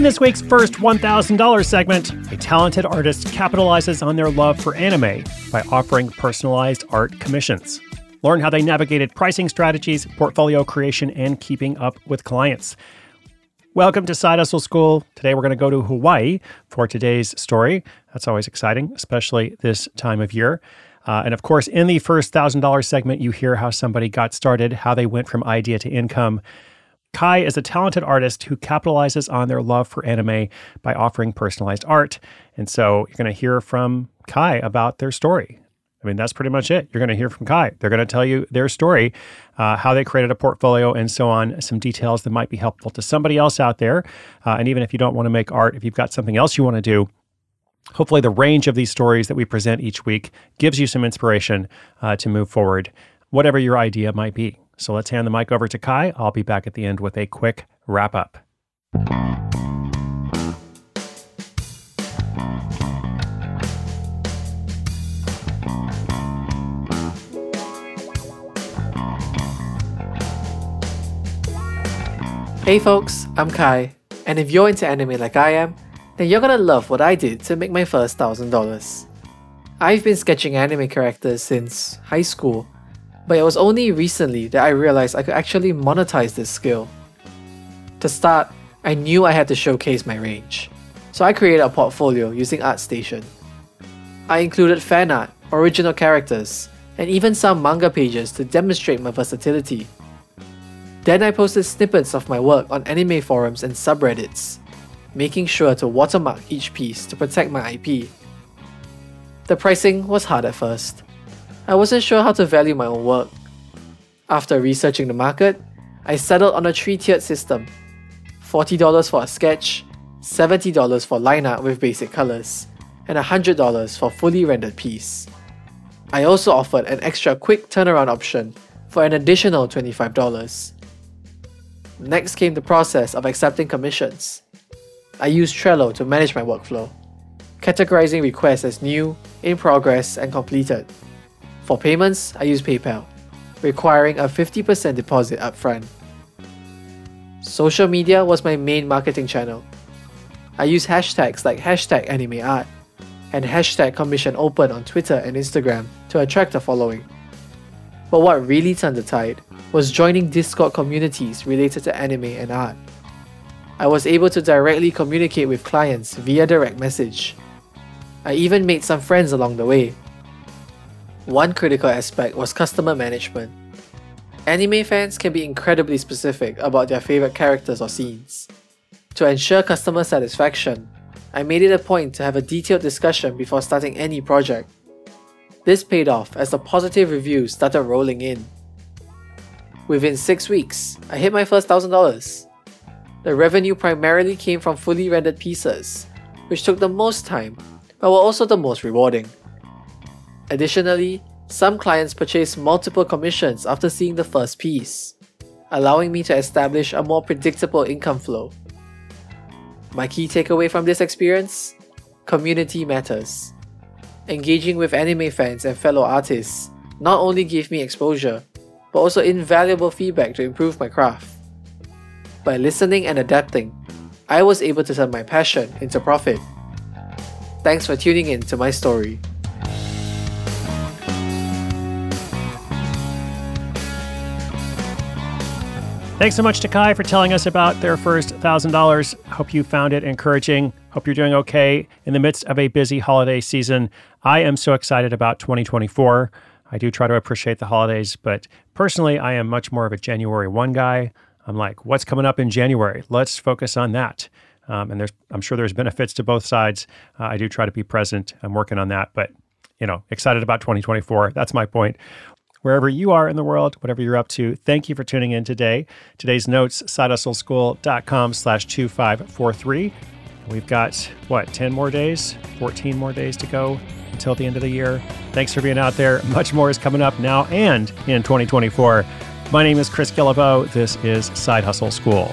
In this week's first $1,000 segment, a talented artist capitalizes on their love for anime by offering personalized art commissions. Learn how they navigated pricing strategies, portfolio creation, and keeping up with clients. Welcome to Side Hustle School. Today we're going to go to Hawaii for today's story. That's always exciting, especially this time of year. Uh, and of course, in the first $1,000 segment, you hear how somebody got started, how they went from idea to income. Kai is a talented artist who capitalizes on their love for anime by offering personalized art. And so you're going to hear from Kai about their story. I mean, that's pretty much it. You're going to hear from Kai. They're going to tell you their story, uh, how they created a portfolio, and so on, some details that might be helpful to somebody else out there. Uh, and even if you don't want to make art, if you've got something else you want to do, hopefully the range of these stories that we present each week gives you some inspiration uh, to move forward, whatever your idea might be. So let's hand the mic over to Kai. I'll be back at the end with a quick wrap up. Hey folks, I'm Kai, and if you're into anime like I am, then you're gonna love what I did to make my first thousand dollars. I've been sketching anime characters since high school but it was only recently that I realized I could actually monetize this skill. To start, I knew I had to showcase my range, so I created a portfolio using ArtStation. I included fan art, original characters, and even some manga pages to demonstrate my versatility. Then I posted snippets of my work on anime forums and subreddits, making sure to watermark each piece to protect my IP. The pricing was hard at first, I wasn't sure how to value my own work. After researching the market, I settled on a three tiered system $40 for a sketch, $70 for line art with basic colors, and $100 for fully rendered piece. I also offered an extra quick turnaround option for an additional $25. Next came the process of accepting commissions. I used Trello to manage my workflow, categorizing requests as new, in progress, and completed. For payments, I use PayPal, requiring a 50% deposit upfront. Social media was my main marketing channel. I use hashtags like hashtag animeart and hashtag commission open on Twitter and Instagram to attract a following. But what really turned the tide was joining Discord communities related to anime and art. I was able to directly communicate with clients via direct message. I even made some friends along the way one critical aspect was customer management. Anime fans can be incredibly specific about their favorite characters or scenes. To ensure customer satisfaction, I made it a point to have a detailed discussion before starting any project. This paid off as the positive reviews started rolling in. Within 6 weeks, I hit my first $1,000. The revenue primarily came from fully rendered pieces, which took the most time, but were also the most rewarding. Additionally, some clients purchase multiple commissions after seeing the first piece, allowing me to establish a more predictable income flow. My key takeaway from this experience? Community matters. Engaging with anime fans and fellow artists not only gave me exposure, but also invaluable feedback to improve my craft. By listening and adapting, I was able to turn my passion into profit. Thanks for tuning in to my story. Thanks so much to Kai for telling us about their first $1,000. Hope you found it encouraging. Hope you're doing okay in the midst of a busy holiday season. I am so excited about 2024. I do try to appreciate the holidays, but personally, I am much more of a January 1 guy. I'm like, what's coming up in January? Let's focus on that. Um, and there's, I'm sure there's benefits to both sides. Uh, I do try to be present. I'm working on that, but you know, excited about 2024. That's my point wherever you are in the world, whatever you're up to. Thank you for tuning in today. Today's notes, sidehustleschool.com slash 2543. We've got, what, 10 more days, 14 more days to go until the end of the year. Thanks for being out there. Much more is coming up now and in 2024. My name is Chris Guillebeau. This is Side Hustle School.